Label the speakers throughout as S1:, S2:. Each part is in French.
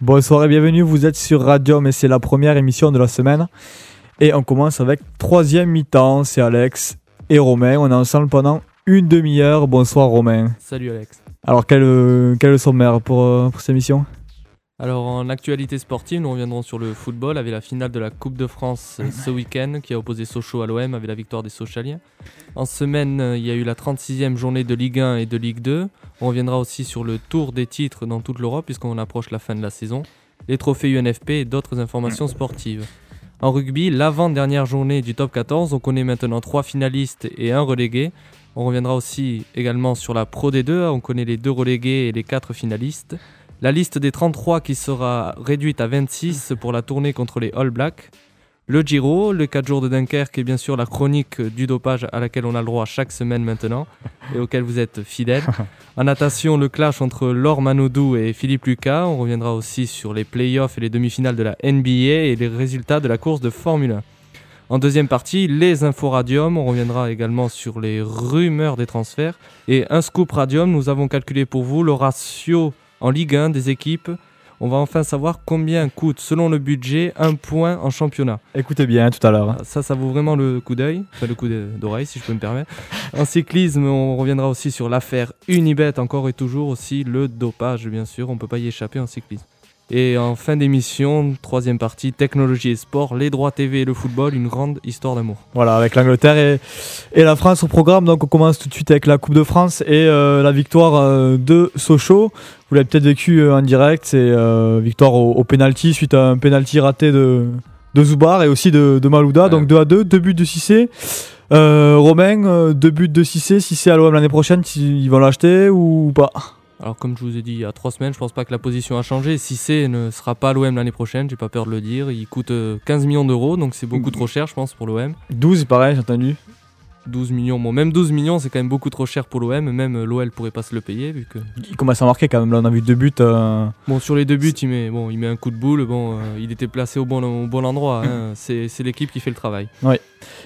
S1: Bonsoir et bienvenue, vous êtes sur Radium et c'est la première émission de la semaine. Et on commence avec troisième mi-temps, c'est Alex et Romain. On est ensemble pendant une demi-heure. Bonsoir Romain.
S2: Salut Alex.
S1: Alors quel, euh, quel est le sommaire pour, euh, pour cette émission?
S2: Alors en actualité sportive, nous reviendrons sur le football avec la finale de la Coupe de France euh, ce week-end qui a opposé Sochaux à l'OM avec la victoire des Sochaliens. En semaine, il y a eu la 36e journée de Ligue 1 et de Ligue 2. On reviendra aussi sur le tour des titres dans toute l'Europe puisqu'on approche la fin de la saison, les trophées UNFP et d'autres informations sportives. En rugby, l'avant-dernière journée du top 14, on connaît maintenant trois finalistes et un relégué. On reviendra aussi également sur la Pro D2, on connaît les deux relégués et les quatre finalistes. La liste des 33 qui sera réduite à 26 pour la tournée contre les All Blacks. Le Giro, le 4 jours de Dunkerque et bien sûr la chronique du dopage à laquelle on a le droit chaque semaine maintenant et auquel vous êtes fidèles. En natation, le clash entre Laure Manodou et Philippe Lucas. On reviendra aussi sur les playoffs et les demi-finales de la NBA et les résultats de la course de Formule 1. En deuxième partie, les infos radium. On reviendra également sur les rumeurs des transferts. Et un scoop radium, nous avons calculé pour vous le ratio en Ligue 1 des équipes. On va enfin savoir combien coûte, selon le budget, un point en championnat.
S1: Écoutez bien tout à l'heure. hein.
S2: Ça, ça vaut vraiment le coup d'œil, enfin le coup d'oreille, si je peux me permettre. En cyclisme, on reviendra aussi sur l'affaire Unibet, encore et toujours aussi le dopage, bien sûr. On peut pas y échapper en cyclisme. Et en fin d'émission, troisième partie, technologie et sport, les droits TV et le football, une grande histoire d'amour.
S1: Voilà, avec l'Angleterre et, et la France au programme. Donc on commence tout de suite avec la Coupe de France et euh, la victoire euh, de Sochaux. Vous l'avez peut-être vécu euh, en direct, c'est victoire au, au penalty suite à un penalty raté de, de Zubar et aussi de, de Malouda.
S2: Ouais.
S1: Donc 2 à 2, deux buts de Cissé. Romain, euh, deux buts de Cissé. Cissé à l'OM l'année prochaine, ils vont l'acheter ou pas?
S2: Alors comme je vous ai dit il y a trois semaines, je pense pas que la position a changé. Si c'est ne sera pas à l'OM l'année prochaine, j'ai pas peur de le dire. Il coûte euh, 15 millions d'euros, donc c'est beaucoup trop cher, je pense, pour l'OM.
S1: 12, pareil, j'ai entendu.
S2: 12 millions, bon, même 12 millions, c'est quand même beaucoup trop cher pour l'OM. Même euh, l'OL pourrait pas se le payer, vu que
S1: Il commence à marquer quand même. Là, on a vu deux buts. euh,
S2: Bon, sur les deux buts, il met, bon, il met un coup de boule. Bon, euh, il était placé au bon, au bon endroit. hein. C'est c'est l'équipe qui fait le travail.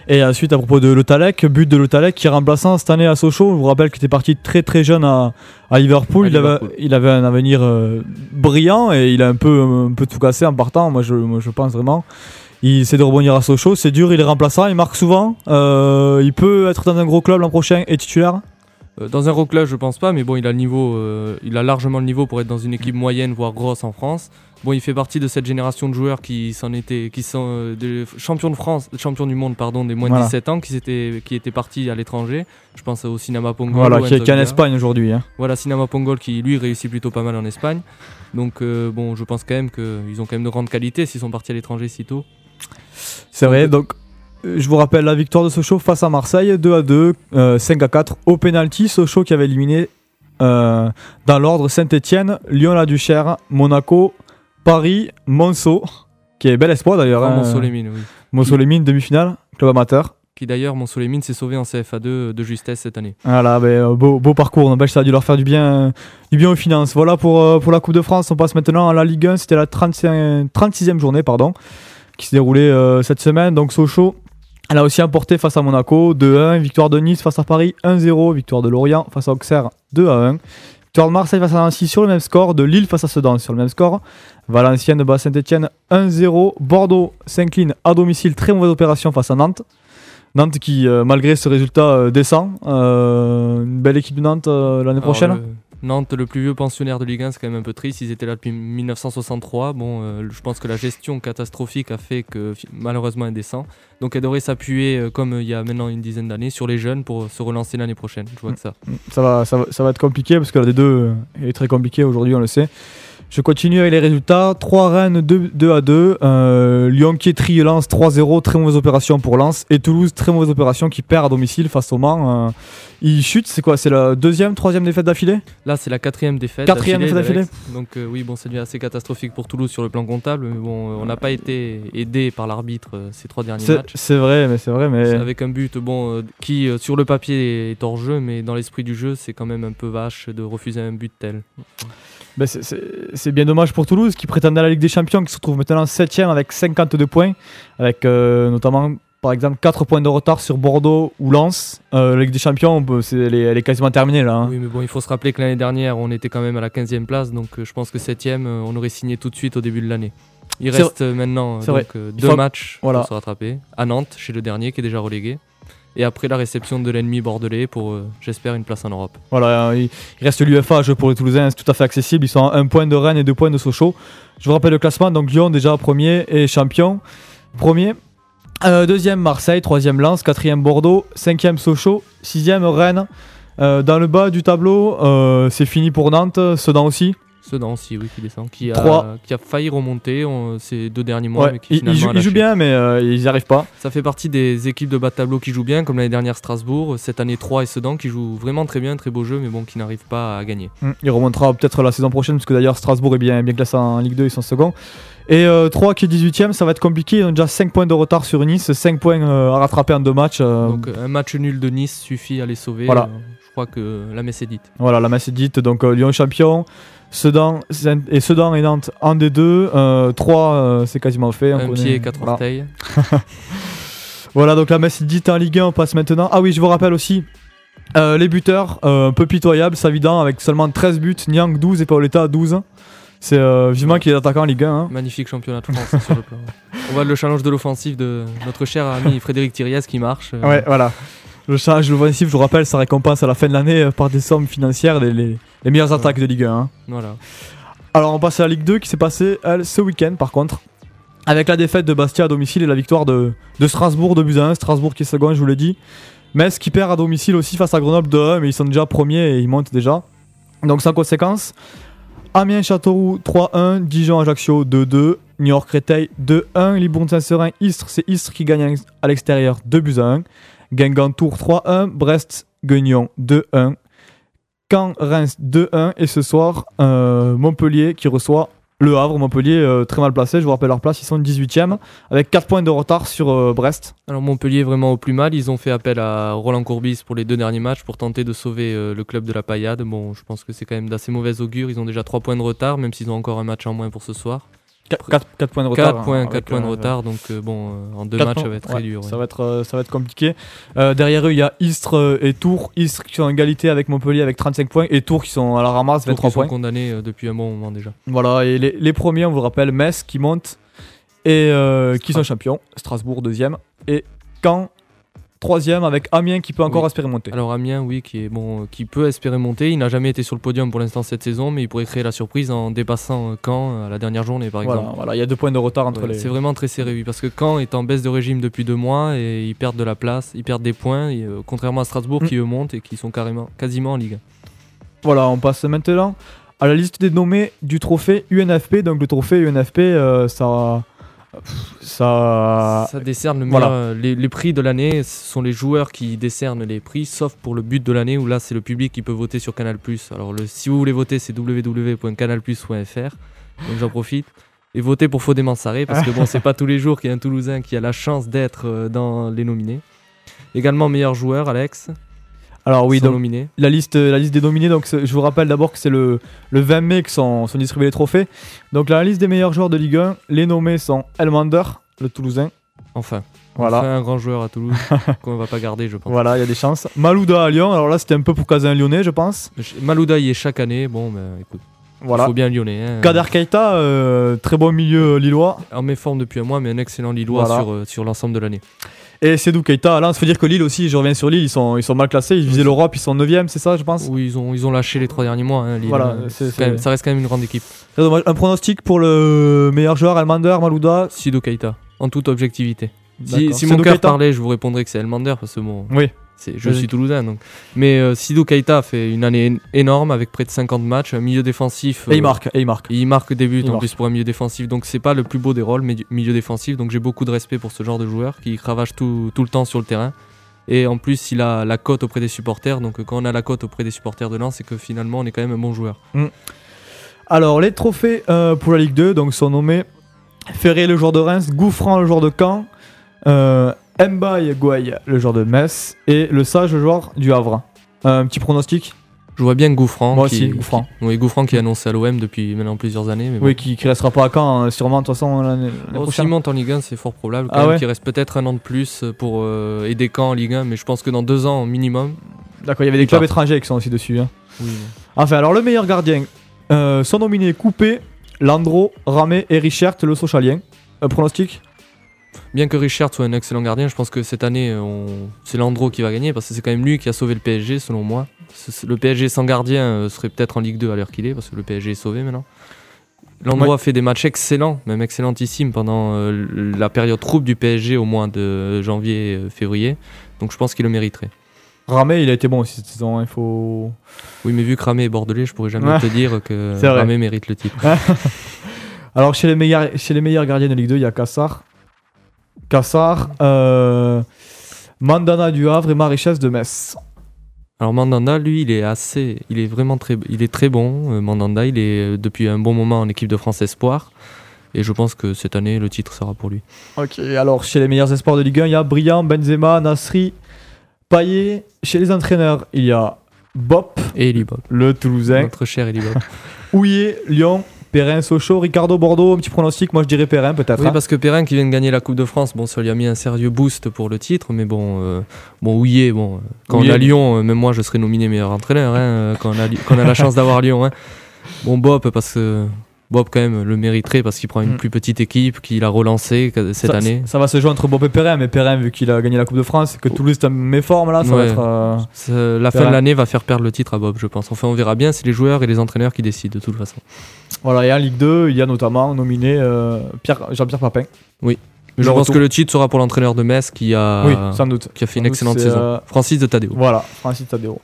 S1: Et ensuite, à propos de Lotalek, but de Lotalek qui est remplaçant cette année à Sochaux. Je vous rappelle qu'il était parti très très jeune à, à Liverpool.
S2: À
S1: il, avait,
S2: Liverpool.
S1: il avait un avenir euh, brillant et il a un peu, un peu tout cassé en partant. Moi, je, moi, je pense vraiment. Il essaie de rebondir à Sochaux. C'est dur, il est remplaçant, il marque souvent. Euh, il peut être dans un gros club l'an prochain et titulaire.
S2: Euh, dans un gros club, je pense pas, mais bon, il a le niveau, euh, il a largement le niveau pour être dans une équipe moyenne, voire grosse en France. Bon, il fait partie de cette génération de joueurs qui s'en étaient, qui sont euh, des champions de France, champions du monde, pardon, des moins de
S1: Voilà.
S2: 17 ans, qui étaient, qui étaient partis à l'étranger. Je pense au Cinema Pongol.
S1: Voilà, qui est, qui est en. Espagne aujourd'hui. hein.
S2: Voilà, Cinema Pongol qui lui réussit plutôt pas mal en Espagne. Donc euh, bon, je pense quand même qu'ils ont quand même de grandes qualités s'ils sont partis à l'étranger si tôt.
S1: C'est vrai, donc euh, je vous rappelle la victoire de Sochaux face à Marseille, 2 à 2, euh, 5 à 4 au penalty. Sochaux qui avait éliminé euh, dans l'ordre Saint-Etienne, Lyon-la-Duchère, Monaco, Paris, Monceau, qui est bel espoir d'ailleurs. Hein.
S2: Monceau-les-Mines, oui.
S1: Monceau-les-Mines, demi-finale, club amateur.
S2: Qui d'ailleurs, Monceau-les-Mines s'est sauvé en CFA2 de justesse cette année.
S1: Voilà, ben, euh, beau, beau parcours, n'empêche ça a dû leur faire du bien, du bien aux finances. Voilà pour, pour la Coupe de France, on passe maintenant à la Ligue 1, c'était la 35 36e journée pardon, qui s'est déroulée euh, cette semaine. Donc Sochaux, elle a aussi emporté face à Monaco 2-1, victoire de Nice face à Paris 1-0, victoire de Lorient face à Auxerre 2-1, victoire de Marseille face à Nancy sur le même score, de Lille face à Sedan sur le même score, Valenciennes bat Saint-Etienne 1-0, Bordeaux s'incline à domicile, très mauvaise opération face à Nantes. Nantes qui, euh, malgré ce résultat, euh, descend. Euh, une belle équipe de Nantes l'année prochaine.
S2: Nantes, le plus vieux pensionnaire de Ligue 1, c'est quand même un peu triste. Ils étaient là depuis 1963. Bon, euh, je pense que la gestion catastrophique a fait que malheureusement elle descend. Donc elle devrait s'appuyer, euh, comme euh, il y a maintenant une dizaine d'années, sur les jeunes pour se relancer l'année prochaine. Je vois que ça.
S1: Ça, va, ça, va, ça va être compliqué parce que la D2 euh, est très compliquée aujourd'hui, on le sait. Je continue avec les résultats. 3 Rennes 2, 2 à 2. Euh, Lyon qui étrie Lens 3-0. Très mauvaise opération pour Lens. Et Toulouse, très mauvaise opération qui perd à domicile face au Mans. Euh, il chute, c'est quoi? C'est la deuxième, troisième défaite d'affilée?
S2: Là, c'est la quatrième défaite.
S1: Quatrième défaite
S2: d'Alex. Donc euh, oui, bon, ça devient assez catastrophique pour Toulouse sur le plan comptable. Mais bon, on n'a pas été aidé par l'arbitre ces trois derniers matchs.
S1: c'est vrai, mais c'est vrai. Mais...
S2: Avec un but bon, qui, sur le papier, est hors jeu, mais dans l'esprit du jeu, c'est quand même un peu vache de refuser un but tel.
S1: Ben, c'est- bien dommage pour Toulouse qui prétendait à la Ligue des Champions, qui se retrouve maintenant 7ème avec 52 points, avec euh, notamment par exemple 4 points de retard sur Bordeaux ou Lens, euh, la Ligue des Champions, c'est- elle, est, elle est quasiment terminée là. hein.
S2: Oui, mais bon, il faut se rappeler que l'année dernière, on était quand même à la 15e place, donc euh, je pense que 7e, euh, on aurait signé tout de suite au début de l'année. Il reste maintenant donc, deux
S1: faut-
S2: matchs
S1: voilà.
S2: pour se rattraper. À Nantes, chez le dernier qui est déjà relégué. Et après la réception de l'ennemi bordelais pour, euh, j'espère, une place en Europe.
S1: Voilà, euh, il, reste l'UFA pour les Toulousains, c'est tout à fait accessible. Ils sont à un point de Rennes et deux points de Sochaux. Je vous rappelle le classement, donc Lyon déjà premier et champion. Premier. Euh, deuxième Marseille, troisième Lens, quatrième Bordeaux, cinquième Sochaux, sixième Rennes. Dans le bas du tableau, c'est fini pour Nantes, Sedan aussi.
S2: Sedan aussi, oui, qui descend, qui a, qui a failli remonter on- ces deux derniers mois,
S1: Ouais,
S2: mais qui
S1: ils, jouent, ils bien, mais euh, ils n'y arrivent pas.
S2: Ça fait partie des équipes de bas de tableau qui jouent bien, comme l'année dernière Strasbourg. Cette année, 3 et Sedan qui jouent vraiment très bien, très beau jeu, mais bon, qui n'arrivent pas à gagner.
S1: Mm, Il remontera peut-être la saison prochaine, parce que d'ailleurs Strasbourg est bien, bien classé en Ligue 2, ils sont second. Et euh, 3 qui est 18ème, ça va être compliqué. Ils ont déjà 5 points de retard sur Nice, 5 points euh, à rattraper en deux matchs. euh,
S2: Donc un match nul de Nice suffit à les sauver.
S1: Voilà.
S2: Euh, je crois que la messe est dite.
S1: Voilà, la masse est dite. Donc Lyon champion, Sedan et Sedan et Nantes en D2. 3, c'est quasiment fait. on
S2: un
S1: connaît-
S2: pied et quatre
S1: voilà.
S2: orteils.
S1: Voilà, donc la messe est dite en Ligue 1. On passe maintenant. Ah oui, je vous rappelle aussi. euh, les buteurs, euh, un peu pitoyables, Savidan avec seulement 13 buts, Niang 12 et Paoletta 12. C'est euh, vivement qu'il est attaquant en Ligue 1. hein.
S2: Magnifique championnat de France sur le plan. On voit le challenge de l'offensive de notre cher ami Frédéric Thiriez qui marche. Euh,
S1: Ouais, voilà. Le challenge de l'offensive, je vous rappelle, ça récompense à la fin de l'année euh, par des sommes financières les, les, les meilleures attaques de Ligue 1. hein.
S2: Voilà.
S1: Alors on passe à la Ligue 2 qui s'est passée elle, ce week-end par contre. Avec la défaite de Bastia à domicile et la victoire de, de Strasbourg de buts à 1. Strasbourg qui est second, je vous l'ai dit. Metz qui perd à domicile aussi face à Grenoble 2-1, mais ils sont déjà premiers et ils montent déjà. Donc sans conséquence. Amiens Châteauroux 3-1, Dijon Ajaccio 2-2, Niort Créteil 2-1, Libourne Saint-Seurin Istres, c'est Istres qui gagne à l'extérieur 2 buts à 1. Guingamp Tours 3-1, Brest Guignon 2-1, Caen Reims 2-1 et ce soir euh, Montpellier qui reçoit le Havre. Montpellier euh, très mal placé, je vous rappelle leur place, ils sont 18e avec 4 points de retard sur euh, Brest.
S2: Alors Montpellier vraiment au plus mal. Ils ont fait appel à Roland Courbis pour les deux derniers matchs pour tenter de sauver euh, le club de la paillade. Bon, je pense que c'est quand même d'assez mauvais augure. Ils ont déjà 3 points de retard, même s'ils ont encore un match en moins pour ce soir.
S1: 4, points de retard.
S2: 4 points,
S1: hein,
S2: points de
S1: euh,
S2: retard, donc euh, bon, euh, en deux matchs, ça va être
S1: Ouais,
S2: très dur.
S1: Ça, va être, ça va être compliqué. Derrière eux, il y a Istres et Tours. Istres qui sont en égalité avec Montpellier avec 35 points et Tours qui sont à la ramasse,
S2: Donc,
S1: 23
S2: ils sont
S1: points.
S2: condamnés euh, depuis un bon moment déjà.
S1: Voilà, et les, les premiers, on vous le rappelle, Metz qui monte et qui sont champions. Strasbourg deuxième et Caen troisième avec Amiens qui peut encore
S2: Oui.
S1: espérer monter.
S2: Alors Amiens, oui, qui est bon, qui peut espérer monter. Il n'a jamais été sur le podium pour l'instant cette saison, mais il pourrait créer la surprise en dépassant Caen à la dernière journée, par
S1: Voilà,
S2: exemple.
S1: voilà, il y a deux points de retard entre
S2: Ouais,
S1: les.
S2: C'est vraiment très serré, oui, parce que Caen est en baisse de régime depuis deux mois et ils perdent de la place, ils perdent des points, et, euh, contrairement à Strasbourg
S1: Mm.
S2: qui eux montent et qui sont carrément, quasiment en Ligue.
S1: Voilà, on passe maintenant à la liste des nommés du trophée UNFP. Donc le trophée UNFP, euh, ça, ça,
S2: Ça décerne le
S1: voilà.
S2: meilleur- euh, les, les prix de l'année, ce sont les joueurs qui décernent les prix, sauf pour le but de l'année où là c'est le public qui peut voter sur Canal+. Alors le, si vous voulez voter, c'est www.canalplus.fr. Donc j'en profite. Et votez pour Fodé Mansaré parce que bon, c'est pas tous les jours qu'il y a un Toulousain qui a la chance d'être euh, dans les nominés. Également meilleur joueur, Alex.
S1: Alors oui,
S2: sont
S1: donc
S2: nominés.
S1: la liste, la liste des nominés. Donc je vous rappelle d'abord que c'est le, le 20 mai que sont, sont distribués les trophées. Donc la liste des meilleurs joueurs de Ligue 1, les nommés sont Elmander, le Toulousain.
S2: Enfin.
S1: Voilà.
S2: Enfin, un grand joueur à Toulouse qu'on va pas garder, je pense.
S1: Voilà, il y a des chances. Malouda à Lyon. Alors là, c'était un peu pour caser un Lyonnais, je pense.
S2: Malouda y est chaque année. Bon, ben écoute, il
S1: Voilà.
S2: faut bien Lyonnais. hein.
S1: Kader Keita, euh, très bon milieu lillois.
S2: En méforme depuis un mois, mais un excellent Lillois
S1: Voilà.
S2: sur, euh, sur l'ensemble de l'année.
S1: Et Sedou Keita. Là, il faut dire que Lille aussi, je reviens sur Lille, ils sont, ils sont mal classés. Ils visaient l'Europe, ils sont 9ème, c'est ça, je pense
S2: Oui, ils ont, ils ont lâché les trois derniers mois. hein, Lille.
S1: Voilà, c'est-
S2: c'est quand même-
S1: c'est-
S2: ça reste quand même une grande équipe.
S1: Dommage. Un pronostic pour le meilleur joueur, Elmander, Malouda.
S2: Sido Keita, en toute objectivité. Si, mon
S1: Sedou
S2: cœur parlait, je vous répondrais que c'est Elmander parce que bon,
S1: Oui.
S2: Je suis toulousain donc. Mais euh, Sidou Keita fait une année énorme avec près de 50 matchs, un milieu défensif.
S1: Et il
S2: euh,
S1: marque, et il marque.
S2: Il marque des buts
S1: Il
S2: en
S1: marque.
S2: plus pour un milieu défensif, donc c'est pas le plus beau des rôles, mais milieu défensif, donc j'ai beaucoup de respect pour ce genre de joueur qui cravache tout, tout le temps sur le terrain. Et en plus, il a la cote auprès des supporters, donc quand on a la cote auprès des supporters de Lens, c'est que finalement on est quand même un bon joueur.
S1: Alors, les trophées euh, pour la Ligue 2 donc, sont nommés Ferré, le joueur de Reims, Gouffran, le joueur de Caen, euh, Mbaye Gouaille, le joueur de Metz, et le Sage, le joueur du Havre. Un petit pronostic?
S2: Je vois bien Gouffran.
S1: Moi
S2: qui,
S1: aussi, Gouffran.
S2: qui- oui, Gouffran qui est annoncé à l'OM depuis maintenant plusieurs années. Mais bon.
S1: Oui, qui, qui restera pas à Caen, euh, sûrement, de toute façon, l'année
S2: Oh, S'il monte en Ligue 1, c'est fort probable.
S1: Ah ouais
S2: qu'il reste peut-être un an de plus pour euh, aider Caen en Ligue 1, mais je pense que dans deux ans minimum.
S1: D'accord, il y avait des clubs
S2: part.
S1: étrangers qui sont aussi dessus. hein.
S2: Oui,
S1: Enfin, alors le meilleur gardien euh, sont nominés Coupé, Landreau, Ramé et Richard, le Sochalien. Un pronostic?
S2: Bien que Richard soit un excellent gardien, je pense que cette année, euh, on... c'est Landreau qui va gagner parce que c'est quand même lui qui a sauvé le PSG, selon moi. Le PSG sans gardien euh, serait peut-être en Ligue 2 à l'heure qu'il est parce que le PSG est sauvé maintenant. Landreau
S1: Ouais.
S2: a fait des matchs excellents, même excellentissimes pendant euh, la période trouble du PSG au mois de janvier-février. Donc je pense qu'il le mériterait.
S1: Ramé, il a été bon aussi cette saison. hein, Il faut.
S2: Oui, mais vu que Ramé est bordelais, je pourrais jamais
S1: Ouais.
S2: te dire que. Ramé mérite le titre.
S1: Alors, chez les meilleurs, chez les meilleurs gardiens de Ligue 2, il y a Cassar. Cassar, euh, Mandana du Havre et Maréchal de Metz.
S2: Alors Mandanda, lui, il est assez, il est vraiment très, il est très bon. Euh, Mandanda, il est euh, depuis un bon moment en équipe de France Espoir, et je pense que cette année le titre sera pour lui.
S1: Ok, alors chez les meilleurs espoirs de Ligue 1, il y a Briand, Benzema, Nasri, Payet. Chez les entraîneurs, il y a Bop,
S2: Et Eli Bob,
S1: le Toulousain,
S2: notre cher Eli Bob.
S1: Houillet, Lyon, Perrin, Sochaux, Ricardo Bordeaux. Un petit pronostic, moi je dirais Perrin peut-être.
S2: oui,
S1: hein.
S2: parce que Perrin qui vient de gagner la Coupe de France, bon, ça lui a mis un sérieux boost pour le titre, mais bon, euh, bon, bon, euh, quand
S1: Houillet.
S2: on a Lyon, euh, même moi, je serais nominé meilleur entraîneur, hein, euh, quand, on a, Li- quand on a la chance d'avoir Lyon. Hein. Bon, Bob, parce que Bob quand même le mériterait parce qu'il prend une
S1: Mm.
S2: plus petite équipe, qu'il a relancé cette
S1: ça,
S2: année.
S1: Ça va se jouer entre Bob et Perrin, mais Perrin, vu qu'il a gagné la Coupe de France, et que Toulouse est en méforme là, ça va être. euh,
S2: La fin de l'année va faire perdre le titre à Bob, je pense. Enfin, on verra bien, c'est les joueurs et les entraîneurs qui décident de toute façon.
S1: Voilà, et en Ligue 2, il y a notamment nominé euh, Pierre, Jean-Pierre Papin.
S2: Mais
S1: Le
S2: je pense que le titre sera pour l'entraîneur de Metz qui a,
S1: Oui, sans doute.
S2: qui a fait une
S1: doute,
S2: excellente saison.
S1: euh,
S2: Francis de Tadeo.
S1: Voilà, Francis Tadeo.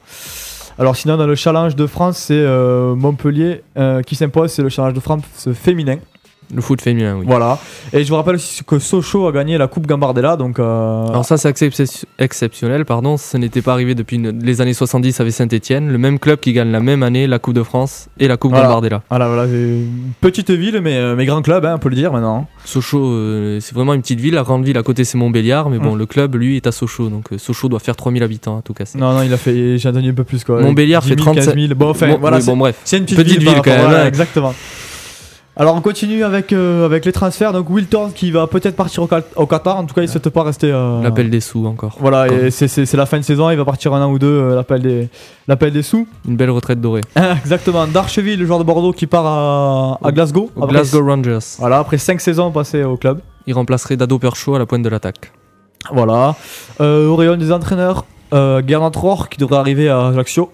S1: Alors sinon, dans le challenge de France, c'est euh, Montpellier euh, qui s'impose, c'est le challenge de France féminin.
S2: Le foot féminin, oui.
S1: Voilà. Et je vous rappelle aussi que Sochaux a gagné la Coupe Gambardella, donc euh,
S2: Alors ça c'est excep- exceptionnel, pardon, ce n'était pas arrivé depuis une- les années 70 avec Saint-Etienne, le même club qui gagne la même année la Coupe de France et la Coupe
S1: Voilà.
S2: Gambardella.
S1: voilà, voilà, petite ville, mais, euh, mais grand club, hein, on peut le dire maintenant.
S2: Sochaux, euh, c'est vraiment une petite ville, la grande ville à côté c'est Montbéliard, mais bon,
S1: Mm.
S2: le club lui est à Sochaux, donc euh, Sochaux doit faire 3000 habitants à tout casser.
S1: Non, non, il a fait, j'ai un peu plus quoi.
S2: Montbéliard
S1: 10
S2: fait
S1: 000, 15
S2: 35
S1: 000. Bon, enfin, voilà,
S2: oui,
S1: c'est
S2: bon bref.
S1: c'est une petite,
S2: Petite
S1: ville,
S2: quand même,
S1: voilà,
S2: hein.
S1: exactement. Alors on continue avec, euh, avec les transferts. Donc Wilton qui va peut-être partir au, Qa- au Qatar. En tout cas, il ne souhaite pas rester. euh,
S2: L'appel des sous encore.
S1: Voilà,
S2: Encore.
S1: et c'est- la fin de saison. Il va partir un an ou deux. euh, L'appel des, l'appel des sous.
S2: Une belle retraite dorée.
S1: Exactement. Darcheville, le joueur de Bordeaux qui part à, à Glasgow.
S2: Au
S1: Après-
S2: Glasgow Rangers.
S1: Voilà, après 5 saisons passées au club.
S2: Il remplacerait Dado Percho à la pointe de l'attaque.
S1: Voilà. Euh, au rayon des entraîneurs, euh, Gernot Rohr qui devrait arriver à Ajaccio.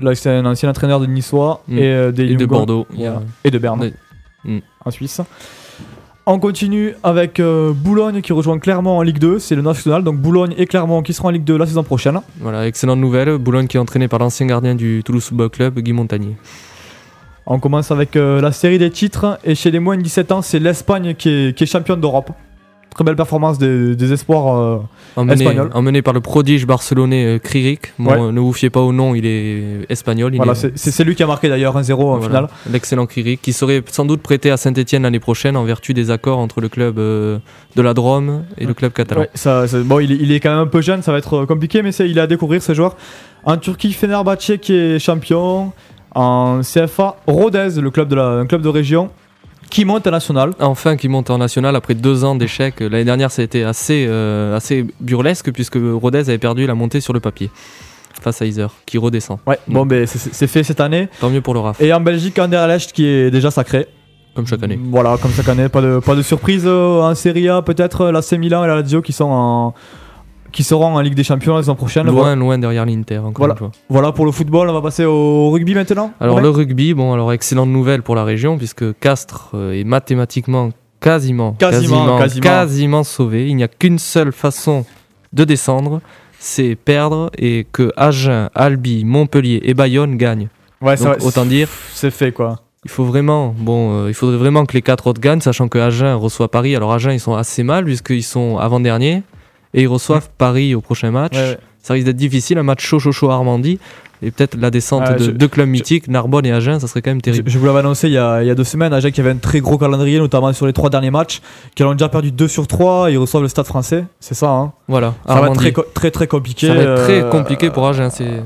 S1: Là, c'est un ancien entraîneur de Niçois
S2: Mm.
S1: et euh, des
S2: Et de Bordeaux.
S1: Et de Berne.
S2: Mm.
S1: En Suisse. On continue avec euh, Boulogne qui rejoint Clermont en Ligue 2. C'est le national. Donc Boulogne et Clermont qui seront en Ligue 2 la saison prochaine.
S2: Voilà, excellente nouvelle. Boulogne qui est entraîné par l'ancien gardien du Toulouse Football Club, Guy Montagnier.
S1: On commence avec euh, la série des titres. Et chez les moins de 17 ans, c'est l'Espagne qui est, qui est championne d'Europe. Très belle performance des, des espoirs. euh,
S2: Emmené,
S1: Espagnol.
S2: emmené par le prodige barcelonais euh, Kririk. Bon,
S1: Ouais.
S2: Ne vous fiez pas au nom, il est espagnol. Il
S1: voilà,
S2: est-
S1: c'est lui qui a marqué d'ailleurs 1-0 en
S2: voilà,
S1: finale.
S2: L'excellent Kririk, qui serait sans doute prêté à Saint-Etienne l'année prochaine en vertu des accords entre le club euh, de la Drôme et le club catalan.
S1: Ouais, ça, ça- bon, il est, il est quand même un peu jeune, ça va être compliqué, mais il est à découvrir ce joueur. En Turquie, Fenerbahçe qui est champion. En CFA, Rodez, le club de la, un club de région, qui monte à national.
S2: Enfin, qui monte en national après deux ans d'échec. L'année dernière, ça a été assez, euh, assez burlesque puisque Rodez avait perdu la montée sur le papier face à Iser, qui redescend.
S1: Ouais,
S2: Mm.
S1: bon, ben c'est- c'est c'est fait cette année.
S2: Tant mieux pour le RAF,
S1: Et en Belgique, Anderlecht qui est déjà sacré.
S2: comme chaque année.
S1: Voilà, comme chaque année, pas de, pas de surprise euh, en Serie A, peut-être la C Milan et la Lazio qui sont en qui seront en Ligue des Champions la saison prochaine.
S2: Loin,
S1: Voilà.
S2: loin derrière l'Inter, encore
S1: Voilà.
S2: une fois.
S1: Voilà pour le football, on va passer au rugby maintenant.
S2: Alors le rugby, bon, alors excellente nouvelle pour la région puisque Castres euh, est mathématiquement quasiment,
S1: Quasiment, quasiment.
S2: quasiment sauvé. Il n'y a qu'une seule façon de descendre, c'est perdre et que Agen, Albi, Montpellier et Bayonne gagnent.
S1: Ouais, ça
S2: Donc autant dire,
S1: c'est fait quoi.
S2: il faut vraiment, bon, euh, il faudrait vraiment que les quatre autres gagnent, sachant que Agen reçoit Paris. Alors Agen, ils sont assez mal puisqu'ils sont avant dernier et ils reçoivent Paris au prochain match. Ça risque d'être difficile, un match chaud, chaud, chaud Armandie. Et peut-être la descente de
S1: je-
S2: deux clubs mythiques, Narbonne et Agen, ça serait quand même terrible.
S1: je vous l'avais annoncé il y, a, il y a deux semaines, Ajax qui avait un très gros calendrier, notamment sur les trois derniers matchs, qui ont déjà perdu 2 sur 3, ils reçoivent le stade français, c'est ça. Hein?
S2: Voilà,
S1: Ça va être très, très très compliqué.
S2: Ça va être très
S1: euh,
S2: compliqué pour Agen. C'est...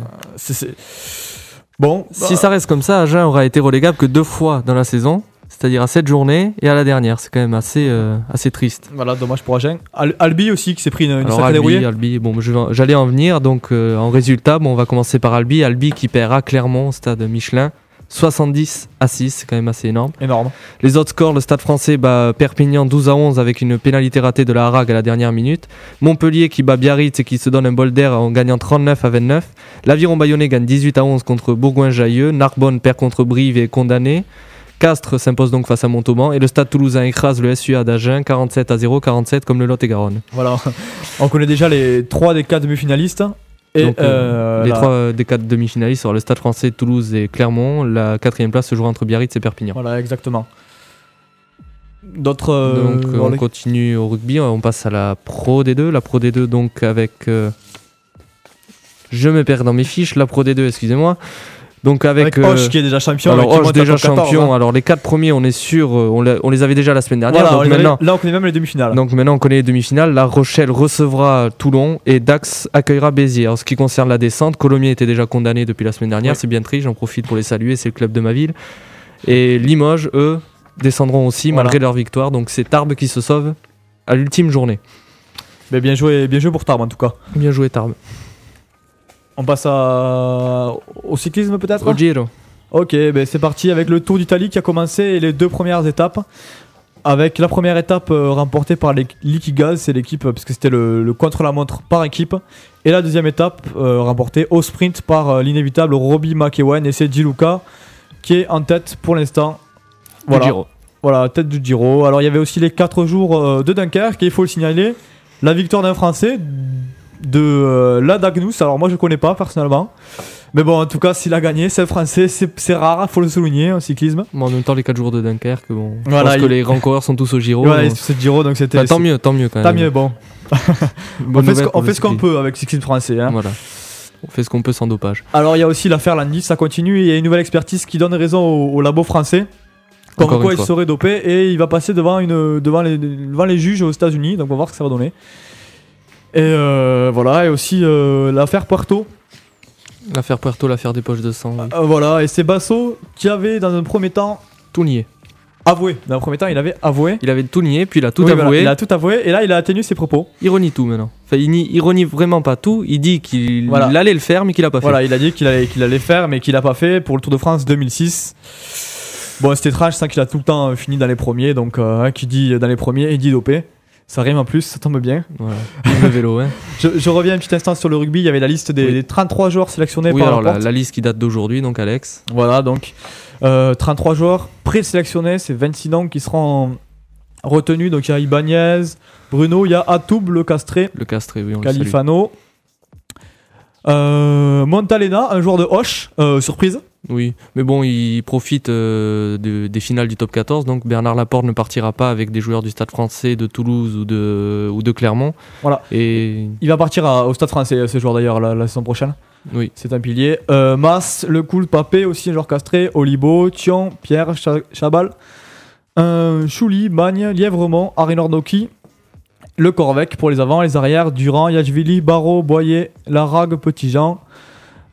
S1: Bon,
S2: Si ça reste comme ça, Agen aura été relégable que deux fois dans la saison, c'est-à-dire à cette journée et à la dernière. C'est quand même assez, euh, assez triste.
S1: voilà, dommage pour Agen. Al- Albi aussi qui s'est pris une, une
S2: Alors Albi. Albi, bon, j'allais en venir. Donc euh, en résultat, bon, on va commencer par Albi. Albi qui perd à Clermont, au stade Michelin, 70 à 6, c'est quand même assez énorme.
S1: Énorme.
S2: Les autres scores, le Stade français bat Perpignan 12 à 11 avec une pénalité ratée de la Harag à la dernière minute. Montpellier qui bat Biarritz et qui se donne un bol d'air en gagnant 39 à 29. L'Aviron Bayonnais gagne 18 à 11 contre Bourgoin-Jailleux. Narbonne perd contre Brive et est condamné. Castres s'impose donc face à Montauban et le Stade toulousain écrase le SUA d'Agen 47 à 0, 47 comme le Lot-et-Garonne.
S1: Voilà. On connaît déjà les 3 des 4 demi-finalistes. Et
S2: Donc, euh,
S1: euh,
S2: les trois euh, des quatre demi-finalistes sur le Stade français, Toulouse et Clermont. La quatrième place se jouera entre Biarritz et Perpignan.
S1: Voilà, exactement. D'autres. euh,
S2: Donc euh, on continue au rugby, on passe à la Pro D2. La Pro D2 donc avec... euh, Je me perds dans mes fiches, la Pro D2, excusez-moi. Donc avec...
S1: avec Hoche qui est déjà champion.
S2: alors Hoche déjà
S1: top 14,
S2: champion,
S1: hein.
S2: alors les quatre premiers on est sûr, euh, on, les avait déjà la semaine dernière.
S1: Voilà, on
S2: donc,
S1: avait-
S2: maintenant,
S1: là, on connaît même les demi-finales.
S2: donc maintenant on connaît les demi-finales. La Rochelle recevra Toulon et Dax accueillera Béziers. En ce qui concerne la descente, Colomiers était déjà condamné depuis la semaine dernière, c'est bien triste, j'en profite pour les saluer, c'est le club de ma ville. Et Limoges, eux, descendront aussi
S1: Voilà.
S2: malgré leur victoire. Donc c'est Tarbes qui se sauve à l'ultime journée.
S1: Mais bien joué, bien joué pour Tarbes en tout cas.
S2: Bien joué Tarbes.
S1: On passe à... au cyclisme peut-être?
S2: Au Giro.
S1: Ok, ben c'est parti avec le Tour d'Italie qui a commencé et les deux premières étapes. Avec la première étape euh, remportée par les Liquigas, c'est l'équipe, euh, parce que c'était le, le contre-la-montre par équipe. Et la deuxième étape euh, remportée au sprint par euh, l'inévitable Robbie McEwen. Et c'est Giluka qui est en tête pour l'instant.
S2: Du
S1: Voilà,
S2: Giro.
S1: voilà, tête du Giro. Alors il y avait aussi les 4 jours euh, de Dunkerque, et il faut le signaler. La victoire d'un Français, de euh, Ladagnous. Alors moi je connais pas personnellement. Mais bon, en tout cas, s'il a gagné, c'est le français, c'est rare, faut le souligner en cyclisme.
S2: Bon, en même temps, les 4 jours de Dunkerque, bon, je que les grands coureurs sont tous au Giro.
S1: voilà,
S2: donc-
S1: c'est Giro, donc c'était.
S2: Tant mieux, tant mieux quand
S1: Tant
S2: même.
S1: mieux, bon. On fait ce qu'on- peut avec le cyclisme français. hein.
S2: Voilà. On fait ce qu'on peut sans dopage.
S1: Alors il y a aussi l'affaire Landis, ça continue. Il y a une nouvelle expertise qui donne raison au, au labo français. Comme
S2: Encore
S1: quoi il serait dopé et il va passer devant, une, devant, les, devant les juges aux États-Unis. Donc on va voir ce que ça va donner. Et euh, voilà, et aussi euh, l'affaire Puerto.
S2: L'affaire Puerto, l'affaire des poches de sang. oui.
S1: Euh, voilà, et c'est Basso qui avait dans un premier temps
S2: Tout nié.
S1: avoué. Dans un premier temps, il avait avoué.
S2: Il avait tout nié, puis il a tout
S1: Oui, voilà,
S2: avoué.
S1: il a tout avoué et là il a atténué ses propos.
S2: Ironie tout maintenant. Enfin, il nie- ironie vraiment pas tout. Il dit qu'il
S1: Voilà.
S2: allait le faire, mais qu'il a pas fait.
S1: Voilà, il a dit qu'il allait, qu'il allait faire, mais qu'il a pas fait pour le Tour de France 2006. Bon, c'était étrange, c'est qu'il a tout le temps euh, fini dans les premiers, donc euh, qui dit dans les premiers et dit dopé. Ça rime en plus, ça tombe bien.
S2: Voilà. Le vélo, hein.
S1: Je, je reviens un petit instant sur le rugby, il y avait la liste des,
S2: Oui.
S1: des 33 joueurs sélectionnés
S2: Oui,
S1: par
S2: alors
S1: la
S2: liste qui date d'aujourd'hui, donc Alex.
S1: Voilà, donc euh, 33 joueurs présélectionnés, c'est 26 noms qui seront retenus. Donc il y a Ibanez, Bruno, il y a Atoub, Le Castré,
S2: Le castré, oui, on le.
S1: Califano. Euh, Montalena, un joueur de Hoche, euh, surprise.
S2: Oui, mais bon, il profite euh, de- des finales du top 14, donc Bernard Laporte ne partira pas avec des joueurs du Stade français, de Toulouse ou de, ou de Clermont.
S1: Voilà.
S2: Et
S1: Il va partir à- au Stade français ce joueur d'ailleurs la, la saison prochaine.
S2: oui,
S1: C'est un pilier. Euh, Mas, Le Cool, Papé, aussi un joueur castré. Olibo, Thion, Pierre, Cha- Chabal. Euh, Chouli, Bagne, Lièvremont, Arinordoki. Le Corvec pour les avants, les arrières. Durand, Yachvili, Barrault, Boyer, Larague, Petit-Jean.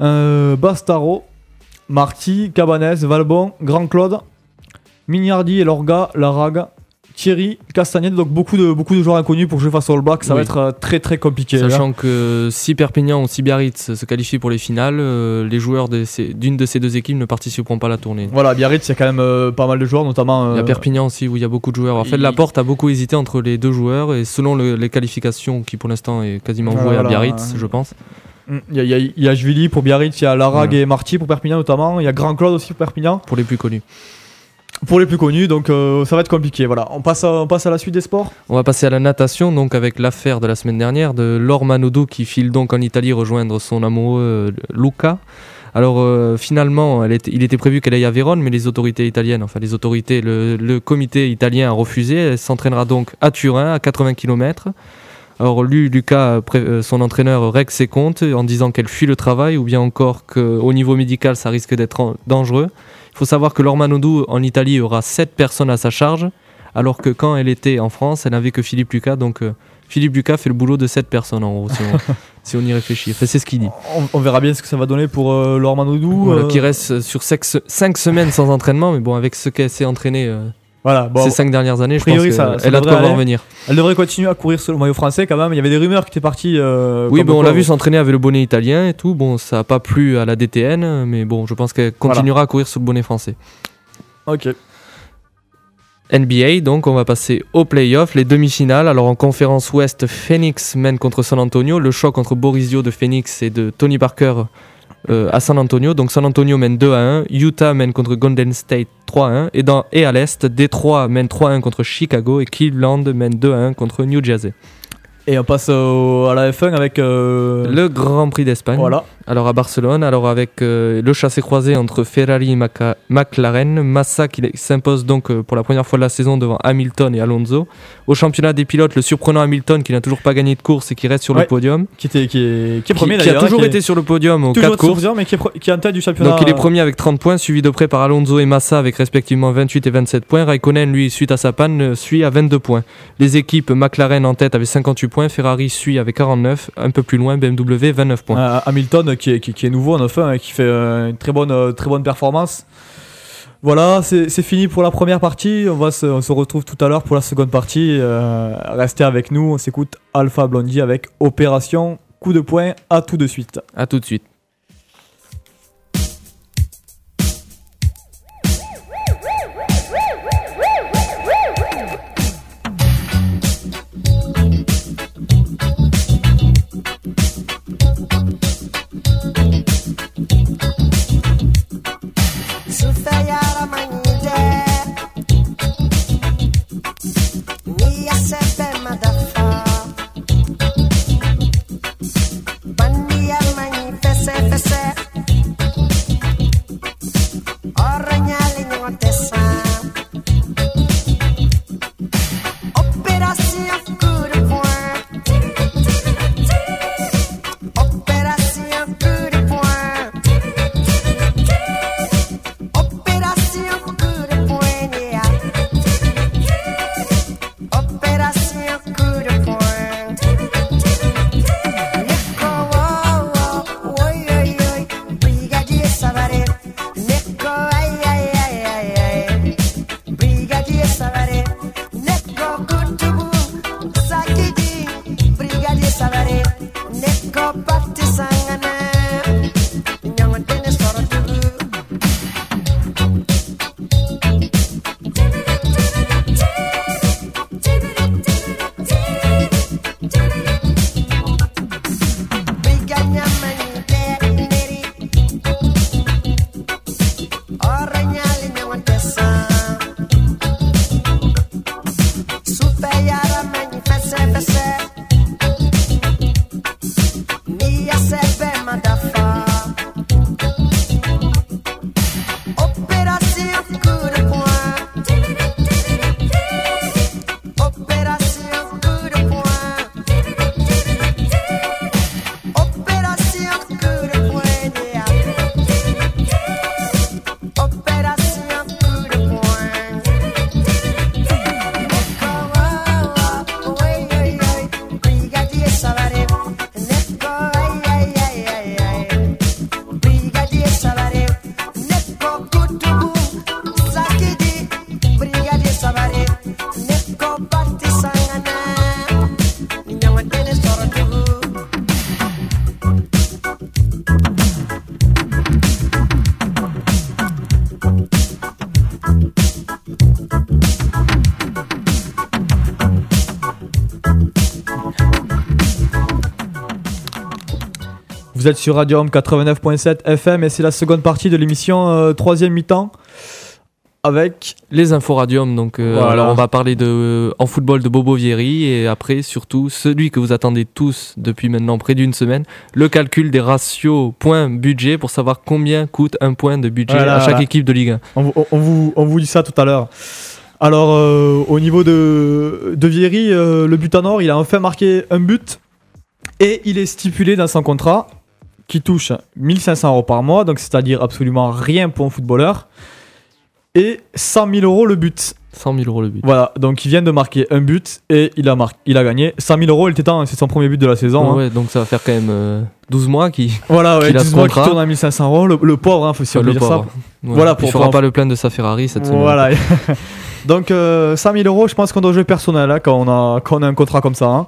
S1: Euh, Bastaro, Marty, Cabanès, Valbon, Grand Claude. Mignardi et Lorga, Larague. Thierry, Castagnette, donc beaucoup de, beaucoup de joueurs inconnus pour jouer face au All Black, ça va être euh, très très compliqué.
S2: sachant que si Perpignan ou si Biarritz se qualifient pour les finales, euh, les joueurs de ces- d'une de ces deux équipes ne participeront pas à la tournée.
S1: Voilà, Biarritz, il y a quand même euh, pas mal de joueurs, notamment.
S2: Il y a Perpignan aussi où il y a beaucoup de joueurs. En fait,
S1: il-
S2: Laporte a beaucoup hésité entre les deux joueurs et selon le- les qualifications qui pour l'instant est quasiment vouée à. Biarritz, je pense.
S1: Mm, Il y a, y a, il y a Jvili pour Biarritz, il y a Larague
S2: Voilà.
S1: et Marty pour Perpignan notamment, il y a Grand Claude aussi pour Perpignan,
S2: Pour les plus connus.
S1: pour les plus connus, donc euh, ça va être compliqué. Voilà, on passe, à, on passe à la suite des sports.
S2: On va passer à la natation, donc avec l'affaire de la semaine dernière de Laure Manodou qui file donc en Italie rejoindre son amoureux euh, Luca. Alors euh, finalement, elle était- il était prévu qu'elle aille à Vérone, mais les autorités italiennes, enfin les autorités, le, le comité italien a refusé. Elle s'entraînera donc à Turin, à 80 km. Alors lui, Lucas, euh, son entraîneur, règle ses comptes en disant qu'elle fuit le travail ou bien encore qu'au niveau médical, ça risque d'être dangereux. Il faut savoir que Laure Manodou en Italie aura 7 personnes à sa charge alors que quand elle était en France, elle n'avait que Philippe Lucas, donc euh, Philippe Lucas fait le boulot de 7 personnes en gros, si on, si on y réfléchit. Enfin, c'est ce qu'il dit.
S1: On, on verra bien ce que ça va donner pour euh, Laure Manodou.
S2: Voilà,
S1: euh,
S2: Qui reste sur 5 semaines sans entraînement, mais bon, avec ce qu'elle s'est entraîné euh,
S1: voilà, bon,
S2: ces 5 dernières années, je pense
S1: priori, ça- ça
S2: qu'elle a de
S1: devrait
S2: quoi voir
S1: aller.
S2: venir.
S1: elle devrait continuer à courir sur le maillot français quand même. Il y avait des rumeurs qui étaient parties. euh,
S2: Oui, bon, on l'a vu s'entraîner avec le bonnet italien et tout. Bon, ça n'a pas plu à la DTN, mais bon, je pense qu'elle continuera à courir sous le bonnet français.
S1: Ok.
S2: NBA, donc on va passer aux playoffs, les demi-finales. Alors en conférence ouest, Phoenix mène contre San Antonio. Le choc entre Borisio de Phoenix et de Tony Parker euh, à San Antonio. Donc San Antonio mène 2 à 1. Utah mène contre Golden State 3 à 1. Et, dans, et à l'est, Détroit mène 3 à 1 contre Chicago. Et Cleveland mène 2 à 1 contre New Jersey.
S1: Et on passe au- à la F1 avec. euh,
S2: Le Grand Prix d'Espagne.
S1: Voilà.
S2: Alors à Barcelone, alors avec euh, le chassé croisé entre Ferrari et Maca- McLaren, Massa qui s'impose donc euh, pour la première fois de la saison devant Hamilton et Alonso. Au championnat des pilotes, le surprenant Hamilton qui n'a toujours pas gagné de course et qui reste sur
S1: Ouais.
S2: le podium.
S1: Qui, était, qui, est, qui est
S2: Qui,
S1: premier
S2: qui a
S1: d'ailleurs.
S2: toujours
S1: qui est-
S2: été sur le podium aux 4 courses.
S1: mais qui est, qui en tête du championnat.
S2: Donc il est premier avec 30 points, suivi de près par Alonso et Massa avec respectivement 28 et 27 points. Raikkonen, lui, suite à sa panne, euh, suit à 22 points. Les équipes McLaren en tête avec 58 points, Ferrari suit avec 49, un peu plus loin BMW 29 points.
S1: Euh, Hamilton qui est, nouveau en F1 et qui fait euh, une très bonne, euh, très bonne performance. Voilà, c'est fini pour la première partie. On, va se, on retrouve tout à l'heure pour la seconde partie. Euh, restez avec nous. On s'écoute Alpha Blondie avec Opération Coup de poing. À tout de suite.
S2: À tout de suite.
S1: Vous êtes sur Radio Home 89.7 FM et c'est la seconde partie de l'émission euh, troisième mi-temps avec
S2: Les infos radium, donc euh,
S1: Voilà.
S2: alors on va parler de, en football de Bobo Vieri et après surtout celui que vous attendez tous depuis maintenant près d'une semaine, le calcul des ratios points budget pour savoir combien coûte un point de budget
S1: Voilà,
S2: à chaque
S1: voilà.
S2: équipe de Ligue 1.
S1: On, vous- on vous, on vous dit ça tout à l'heure. Alors, euh, au niveau de, de Vieri, euh, le but en or, il a enfin marqué un but et il est stipulé dans son contrat qui touche 1500 euros par mois, donc c'est-à-dire absolument rien pour un footballeur, et 100 000 euros le but.
S2: 100 000 euros le but.
S1: Voilà, donc il vient de marquer un but et il a, marqué, il a gagné 100 000 euros. Il était temps, c'est son premier but de la saison. hein.
S2: Ouais, donc ça va faire quand même euh, 12 mois qui.
S1: Voilà, ouais,
S2: Qu'il a ce
S1: 10 mois qui
S2: contrat.
S1: tourne à 1500 euros. Le, le pauvre, hein, faut si on
S2: le
S1: dire ça.
S2: pauvre. Ouais.
S1: Voilà, pour-
S2: il fera
S1: pour-
S2: pas le plein de sa Ferrari cette semaine.
S1: Voilà. donc euh, 100 000 euros, je pense qu'on doit jouer personnel hein, quand, on a, quand on a un contrat comme ça.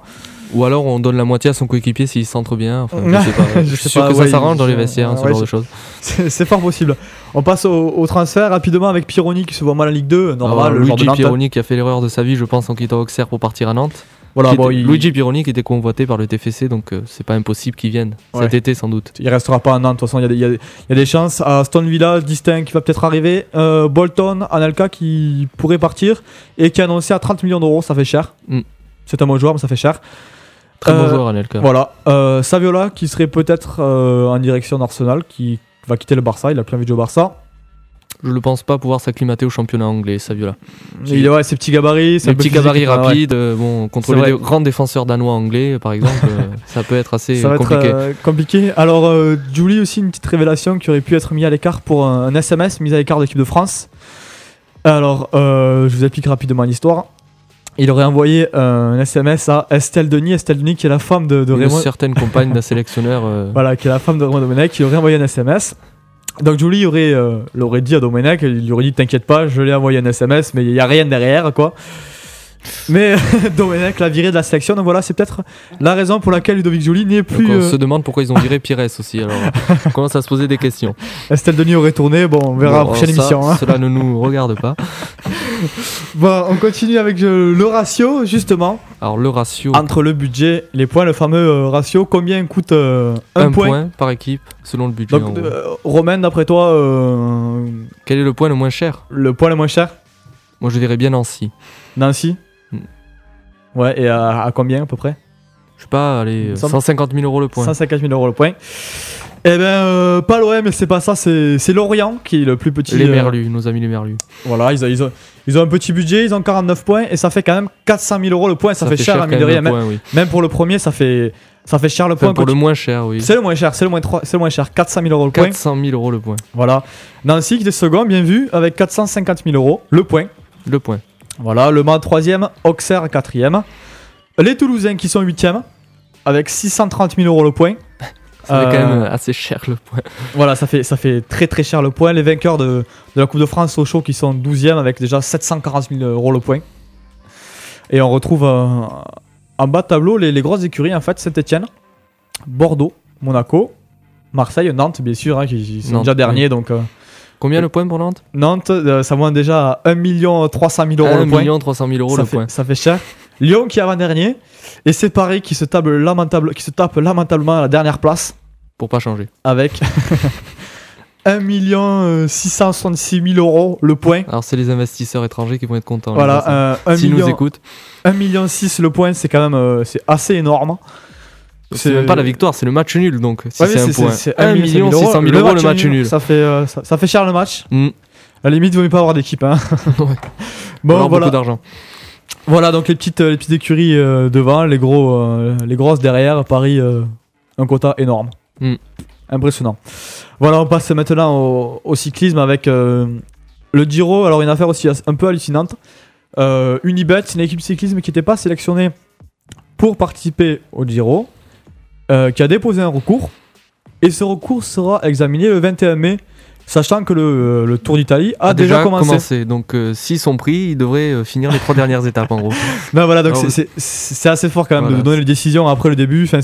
S2: Ou alors on donne la moitié à son coéquipier s'il centre bien. Enfin, je sais pas.
S1: Je
S2: suis sûr
S1: pas,
S2: que
S1: ouais,
S2: ça s'arrange dans les vestiaires, hein, ce
S1: ouais,
S2: genre de choses.
S1: C'est fort possible. On passe au, au transfert rapidement avec Pironi qui se voit mal en Ligue 2. Normal, le
S2: Luigi. Pironi qui a fait l'erreur de sa vie, je pense, en quittant Auxerre pour partir à Nantes.
S1: Voilà, bon, il,
S2: Luigi Pironi qui était convoité par le TFC, donc euh, c'est pas impossible qu'il vienne
S1: Ouais.
S2: cet été sans doute.
S1: il restera pas à Nantes. De toute façon, il y, a des- y y a chances. À Aston Villa, Distinct qui va peut-être arriver. Euh, Bolton, Anelka qui pourrait partir et qui est annoncé à 30 millions d'euros. Ça fait cher.
S2: Mm.
S1: C'est un bon joueur, mais ça fait cher.
S2: Très bon
S1: Euh,
S2: joueur, Anelka.
S1: Voilà. Euh, Saviola qui serait peut-être euh, en direction d'Arsenal, qui va quitter le Barça. Il a plus envie de jouer au Barça.
S2: Je ne pense pas pouvoir s'acclimater au championnat anglais, Saviola.
S1: Il a ouais, ses petits gabarits. c'est
S2: Un
S1: un peu
S2: petit
S1: physique,
S2: gabarit
S1: ouais,
S2: euh, bon, contre les grands défenseurs danois anglais, par exemple, euh, ça peut être assez
S1: Ça va
S2: compliqué.
S1: être euh, compliqué. Alors, Julie aussi, une petite révélation qui aurait pu être mise à l'écart pour un, un SMS mis à l'écart de l'équipe de France. Alors, je vous explique rapidement l'histoire. Il aurait envoyé un SMS à Estelle Denis, Estelle Denis qui est la femme de, de
S2: Une
S1: Raymond.
S2: certaine compagne d'un sélectionneur. euh,
S1: Voilà, qui est la femme de Raymond Domenech, il aurait envoyé un SMS. Donc Julie aurait, euh, l'aurait dit à Domenech, il lui aurait dit T'inquiète pas, je l'ai envoyé un SMS, mais il n'y a rien derrière, quoi. Mais Domenech l'a viré de la sélection, donc voilà, c'est peut-être la raison pour laquelle Ludovic Julie n'est
S2: donc
S1: plus.
S2: on
S1: euh,
S2: se demande pourquoi ils ont viré Pires aussi. Alors, on commence à se poser des questions.
S1: Estelle Denis aurait tourné, bon, on verra
S2: Bon,
S1: la prochaine
S2: ça,
S1: émission. hein.
S2: Cela ne nous regarde pas.
S1: Bon, on continue avec euh, le ratio, justement,
S2: Alors, le ratio,
S1: entre le budget, les points, le fameux euh, ratio, combien coûte un,
S2: un,
S1: point,
S2: point. par équipe, selon le budget.
S1: Donc, Romain, d'après toi,
S2: Quel est le point le moins cher?
S1: le point le moins cher?
S2: Moi, je dirais bien Nancy.
S1: Nancy? Ouais, et à, à combien à peu près?
S2: Je sais pas, allez, euh,
S1: Ça-
S2: 150 000 euros le point.
S1: 150 000 euros le point. Eh ben, euh, pas l'OM, mais c'est pas ça, c'est Lorient qui est le plus petit.
S2: Les
S1: euh,
S2: Merlus, nos amis les Merlus.
S1: Voilà, ils ont, ils, ont, ils ont un petit budget, ils ont 49 points, et ça fait quand même 400 000 euros le point, ça, fait, cher, à mine de
S2: même
S1: rien. Même,
S2: oui.
S1: même pour le premier, ça fait, ça fait cher le
S2: Enfin,
S1: point.
S2: pour le
S1: tu-
S2: moins cher, oui.
S1: C'est le moins cher, c'est le moins, le moins cher, 400 000 euros le point.
S2: 400 000 euros le point.
S1: Voilà. Nancy qui était second, bien vu, avec 450 000 euros le point.
S2: Le point.
S1: Voilà, Le Mans troisième, Auxerre quatrième. Les Toulousains qui sont huitièmes, avec 630 000 euros le point.
S2: Ça fait
S1: Euh,
S2: quand même assez cher le point.
S1: Voilà, ça fait, ça fait très très cher le point. Les vainqueurs de, de la Coupe de France au show qui sont 12e avec déjà 740 000 euros le point. Et on retrouve euh, en bas de tableau les, les grosses écuries en fait Saint-Etienne, Bordeaux, Monaco, Marseille, Nantes bien sûr, hein, qui, qui sont
S2: Nantes,
S1: déjà derniers. Donc euh,
S2: Combien le point pour Nantes?
S1: Nantes, euh, ça monte déjà à 1 300 000 euros
S2: 1
S1: le point.
S2: 300 000 euros
S1: ça,
S2: le
S1: fait,
S2: point.
S1: ça fait cher. Lyon qui est avant-dernier. Et c'est Paris qui se, table lamentable, qui se tape lamentablement à la dernière place
S2: Pour pas changer.
S1: avec 1 666 000 euros le point.
S2: Alors c'est les investisseurs étrangers qui vont être contents.
S1: Voilà, euh, 1
S2: ça. S'ils nous
S1: million,
S2: écoutent.
S1: 1 million 6 le point, c'est quand même euh, c'est assez énorme.
S2: C'est même pas la victoire, c'est le match nul donc. Si
S1: Ouais,
S2: c'est un point.
S1: c'est
S2: 1 million 600 000 euros le match nul.
S1: Ça fait, euh, ça, ça fait cher le match.
S2: Mm.
S1: À la limite, il vaut mieux pas avoir d'équipe. Hein.
S2: Ouais.
S1: bon,
S2: Alors,
S1: voilà.
S2: beaucoup d'argent.
S1: Voilà donc les petites, euh, les petites écuries euh, devant, les, gros, euh, les grosses derrière. Paris, un quota énorme.
S2: Mm.
S1: Impressionnant. Voilà, on passe maintenant au, au cyclisme avec le Giro. Alors, une affaire aussi un peu hallucinante. Unibet, c'est une équipe cyclisme qui n'était pas sélectionnée pour participer au Giro, euh, qui a déposé un recours. Et ce recours sera examiné le 21 mai, sachant que le, le Tour d'Italie a, déjà, commencé.
S2: Donc euh, s'ils sont pris, ils devraient euh, finir les trois dernières étapes en gros.
S1: Non, voilà, donc c'est- assez fort quand même
S2: Voilà.
S1: de donner les décisions après le début. Enfin,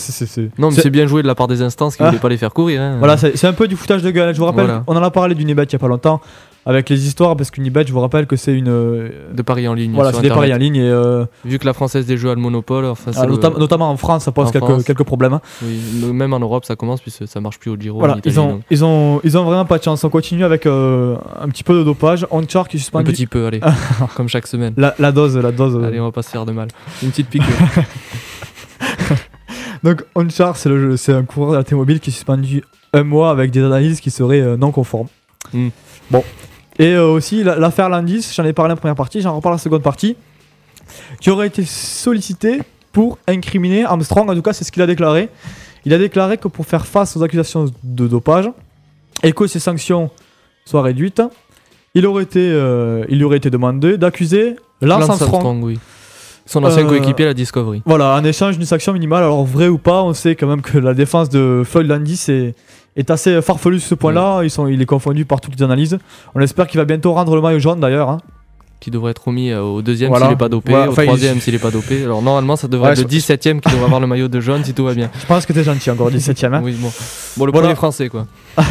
S2: Non mais
S1: c'est-
S2: bien joué de la part des instances qui
S1: Ah.
S2: voulaient pas les faire courir. hein.
S1: Voilà, c'est un peu du foutage de gueule. Je vous rappelle,
S2: Voilà.
S1: on en a parlé d'Unibet il y a pas longtemps avec les histoires parce qu'Unibet, je vous rappelle que c'est une. euh,
S2: De paris en ligne.
S1: Voilà, c'est des paris en ligne et euh,
S2: Vu que la française des jeux a le monopole, enfin
S1: ah,
S2: le-
S1: notamment en France, ça pose quelques,
S2: France.
S1: quelques problèmes.
S2: oui, le- même en Europe ça commence puisque ça marche plus au Giro.
S1: Voilà,
S2: en Italie,
S1: ils ont,
S2: donc.
S1: ils, ont, ils ont vraiment pas de chance. On continue avec euh, un petit peu de dopage. Onchar qui est
S2: Un petit peu, allez, comme chaque semaine.
S1: La, la dose, la dose.
S2: Allez, on va pas se faire de mal. Une petite piqûre.
S1: Donc Onchar, c'est un coureur de la T-Mobile qui est suspendu un mois avec des analyses qui seraient non conformes.
S2: Hmm.
S1: Bon. Et euh, aussi la- l'affaire Landis, j'en ai parlé en première partie, j'en reparle en seconde partie, qui aurait été sollicité pour incriminer Armstrong, en tout cas c'est ce qu'il a déclaré. Il a déclaré que pour faire face aux accusations de dopage et que ces sanctions soient réduites, il aurait été, euh, il lui aurait été demandé d'accuser Lance
S2: Lance
S1: Armstrong.
S2: Armstrong, oui. Son ancien
S1: Euh,
S2: coéquipier, la Discovery.
S1: Voilà, en échange d'une sanction minimale. Alors vrai ou pas, on sait quand même que la défense de Floyd Landis est, est assez farfelue sur ce point-là. Ils sont, il est confondu par toutes les analyses. On espère qu'il va bientôt rendre le maillot jaune d'ailleurs. hein.
S2: Qui devrait être remis euh, au deuxième
S1: Voilà.
S2: s'il n'est pas dopé,
S1: Ouais, enfin,
S2: au
S1: il-
S2: troisième s'il n'est pas dopé. Alors normalement, ça devrait
S1: Ouais,
S2: être le
S1: je-
S2: 17ème qui devrait avoir le maillot de jaune si tout va bien.
S1: Je pense que t'es gentil encore, 17ème. hein.
S2: Oui, bon. bon, le
S1: Voilà.
S2: premier français, quoi.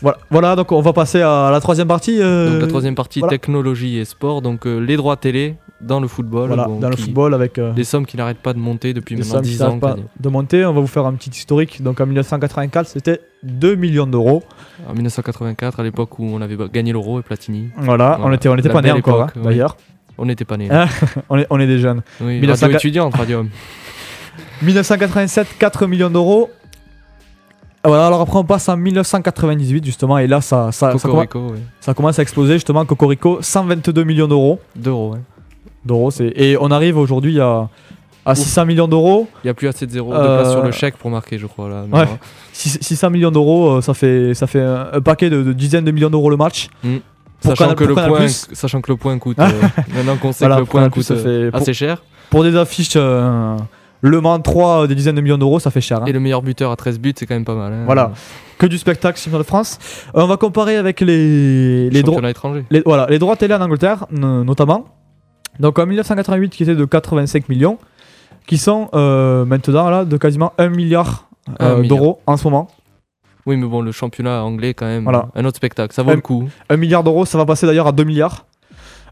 S1: Voilà, voilà, donc on va passer à la troisième partie. euh,
S2: Donc la troisième partie,
S1: voilà.
S2: technologie et sport. Donc euh, les droits télé dans le football.
S1: Voilà,
S2: bon,
S1: dans le football avec euh,
S2: Des sommes qui n'arrêtent pas de monter depuis maintenant
S1: sommes qui
S2: 10
S1: s'arrêtent
S2: ans.
S1: pas de monter. On va vous faire un petit historique. Donc en 1984, c'était 2 millions d'euros.
S2: En 1984, à l'époque où on avait gagné l'euro et Platini.
S1: Voilà, on
S2: Voilà.
S1: était, on était pas nés encore, hein, d'ailleurs.
S2: On n'était pas nés.
S1: Ah. On est, on est des jeunes.
S2: oui,
S1: 1904
S2: radio étudiante, radio.
S1: 1987, 4 millions d'euros. Voilà, alors après on passe en 1998 justement et là ça, ça, ça, commence,
S2: Cocorico, ouais.
S1: ça commence à exploser justement Cocorico 122 millions d'euros
S2: D'euros, ouais.
S1: D'euros et on arrive aujourd'hui à, à 600 millions d'euros
S2: Il n'y a plus assez de zéros de
S1: Euh,
S2: place sur le chèque pour marquer, je crois. Là,
S1: Ouais.
S2: maintenant.
S1: Six- 600 millions d'euros euh, ça fait, ça fait un, un paquet de, de dizaines de millions d'euros le match
S2: Mm. Sachant,
S1: Canal-
S2: que le point, sachant que le point coûte. euh, maintenant qu'on sait
S1: Voilà,
S2: que le point coûte euh,
S1: pour-
S2: assez cher.
S1: pour des affiches euh, Le Mans 3 euh, des dizaines de millions d'euros ça fait cher hein.
S2: Et le meilleur buteur à 13 buts, c'est quand même pas mal. hein.
S1: Voilà. que du spectacle championnat de France Euh, on va comparer avec les, les les, voilà, les droits télé en Angleterre, notamment. Donc en 1988, qui était de 85 millions, qui sont euh, maintenant là de quasiment 1 milliard
S2: Un
S1: euh,
S2: milliard.
S1: d'euros en ce moment.
S2: Oui, mais bon, le championnat anglais, quand même,
S1: Voilà.
S2: un autre spectacle. Ça vaut
S1: Un-
S2: le coup.
S1: 1 milliard d'euros, ça va passer d'ailleurs à 2 milliards.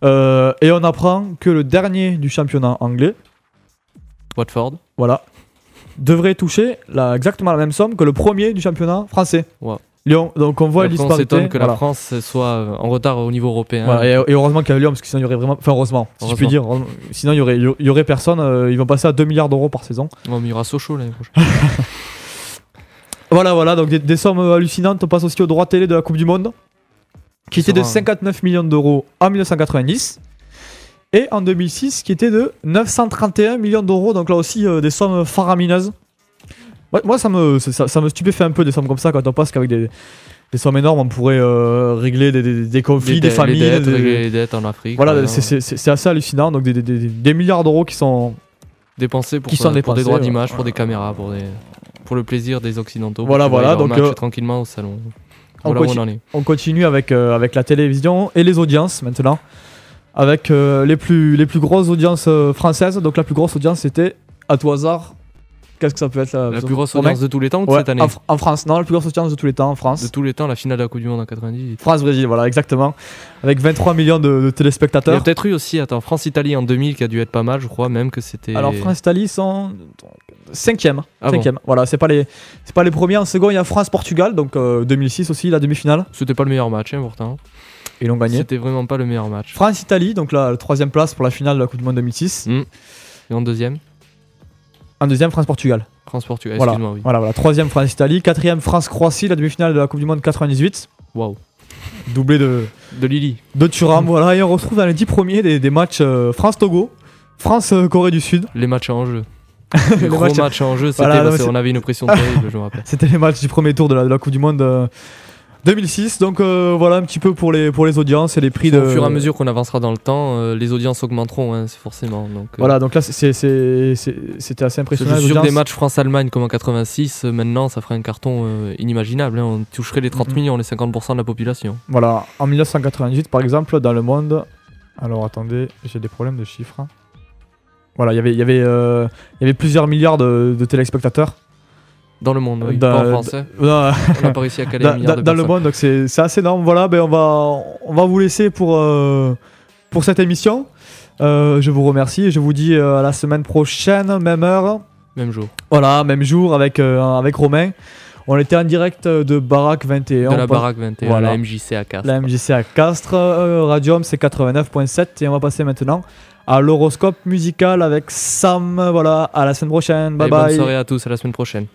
S1: Euh, et on apprend que le dernier du championnat anglais,
S2: Watford.
S1: voilà, devrait toucher la, exactement la même somme que le premier du championnat français.
S2: Wow.
S1: Lyon. Donc on voit
S2: Après, on s'étonne que
S1: voilà.
S2: la France soit euh, en retard au niveau européen.
S1: Voilà, et, et heureusement qu'il y a Lyon parce que sinon il y aurait vraiment. Enfin, heureusement, si je puis dire. heureusement. Sinon il y aurait, il y aurait personne. euh, ils vont passer à 2 milliards d'euros par saison.
S2: Oh, mais il y aura Sochaux l'année prochaine.
S1: Voilà, voilà, donc des, des sommes hallucinantes. On passe aussi au droit télé de la Coupe du Monde, qui était de
S2: sera-
S1: 59 millions d'euros en 1990. Et en 2006, qui était de 931 millions d'euros. Donc là aussi, euh, des sommes faramineuses. Moi, ça me, ça, ça me stupéfait un peu des sommes comme ça quand on pense qu'avec des, des sommes énormes, on pourrait euh, régler des, des- des conflits, des, familles.
S2: Les dettes, les dettes en Afrique.
S1: Voilà, c'est- assez hallucinant. Donc des, milliards d'euros qui sont.
S2: dépensés pour,
S1: qui sont
S2: pour
S1: dépensés,
S2: des droits d'image, pour des caméras, pour, le plaisir des Occidentaux.
S1: Voilà, voilà, donc, euh,
S2: tranquillement au salon.
S1: on
S2: Voilà on
S1: continue.
S2: en est.
S1: On continue avec, euh, avec la télévision et les audiences maintenant. Avec euh, les, plus, les plus grosses audiences euh, françaises. Donc la plus grosse audience c'était à tout hasard. Qu'est-ce que ça peut être
S2: La plus grosse audience de tous les temps ou de
S1: Ouais,
S2: cette année
S1: en, Fr- en France, non, la plus grosse audience de tous les temps en
S2: De
S1: France.
S2: tous les temps, la finale de la Coupe du Monde en 98.
S1: France-Brésil, voilà, exactement. Avec 23 millions de, de
S2: Il y a
S1: téléspectateurs.
S2: peut-être eu aussi, attends, France-Italie en 2000 qui a dû être pas mal, je crois même que c'était.
S1: Alors France-Italie sont 5ème.
S2: Ah bon.
S1: Voilà, c'est pas, les, c'est pas les premiers. En second, il y a France-Portugal, donc euh, 2006 aussi, la demi-finale.
S2: C'était pas le meilleur match, hein, pourtant.
S1: Ils l'ont gagné.
S2: C'était vraiment pas le meilleur match.
S1: France-Italie, donc la, la troisième place pour la finale de la Coupe du Monde 2006.
S2: Et en deuxième,
S1: En deuxième, France-Portugal.
S2: France-Portugal,
S1: Voilà.
S2: excuse-moi, oui.
S1: Voilà, voilà. Troisième, France-Italie. Quatrième, France-Croatie, la demi-finale de la Coupe du Monde 98.
S2: Waouh.
S1: Doublé de,
S2: De Lily.
S1: de Thuram. voilà, et on retrouve dans les dix premiers des, des matchs euh, France-Togo, France-Corée du Sud.
S2: Les matchs en jeu.
S1: Les
S2: gros
S1: matchs-
S2: matchs en jeu, c'était
S1: Voilà,
S2: qu'on avait une pression terrible, je me rappelle.
S1: C'était les matchs du premier tour de la, de la Coupe du Monde euh, 2006. Donc euh, voilà un petit peu pour les, pour les audiences et les prix de.
S2: Au fur et à mesure qu'on avancera dans le temps, euh, les audiences augmenteront, hein, c'est forcément. Donc, euh,
S1: Voilà, donc là c'est- c'est- c'est- c'est- c'était assez impressionnant.
S2: sûr des matchs France-Allemagne comme en 86, euh, maintenant ça ferait un carton inimaginable. hein. On toucherait les 30
S1: Mhm.
S2: millions, les 50% de la population.
S1: Voilà, en 1998 par exemple, dans le monde. Alors attendez, j'ai des problèmes de chiffres. Voilà, il y avait- il y, avait, y avait plusieurs milliards de, de téléspectateurs.
S2: Dans le monde, oui,
S1: Dans-
S2: pas en France. hein.
S1: Dans,
S2: On n'a pas réussi à caler
S1: dans-
S2: milliard de
S1: dans le monde, donc c'est assez énorme. Voilà, ben on, va, on va vous laisser pour, euh, pour cette émission. Euh, je vous remercie et je vous dis euh, à la semaine prochaine, même heure.
S2: Même jour.
S1: Voilà, même jour avec, avec Romain. On était en direct de Baraque 21.
S2: De la Baraque 21,
S1: Voilà.
S2: la MJC à Castres.
S1: La MJC à Castres, Radium c'est 89.7 et on va passer maintenant à l'horoscope musical avec Sam. Voilà, à la semaine prochaine. Bye bye.
S2: Bonne soirée à tous, à la semaine prochaine.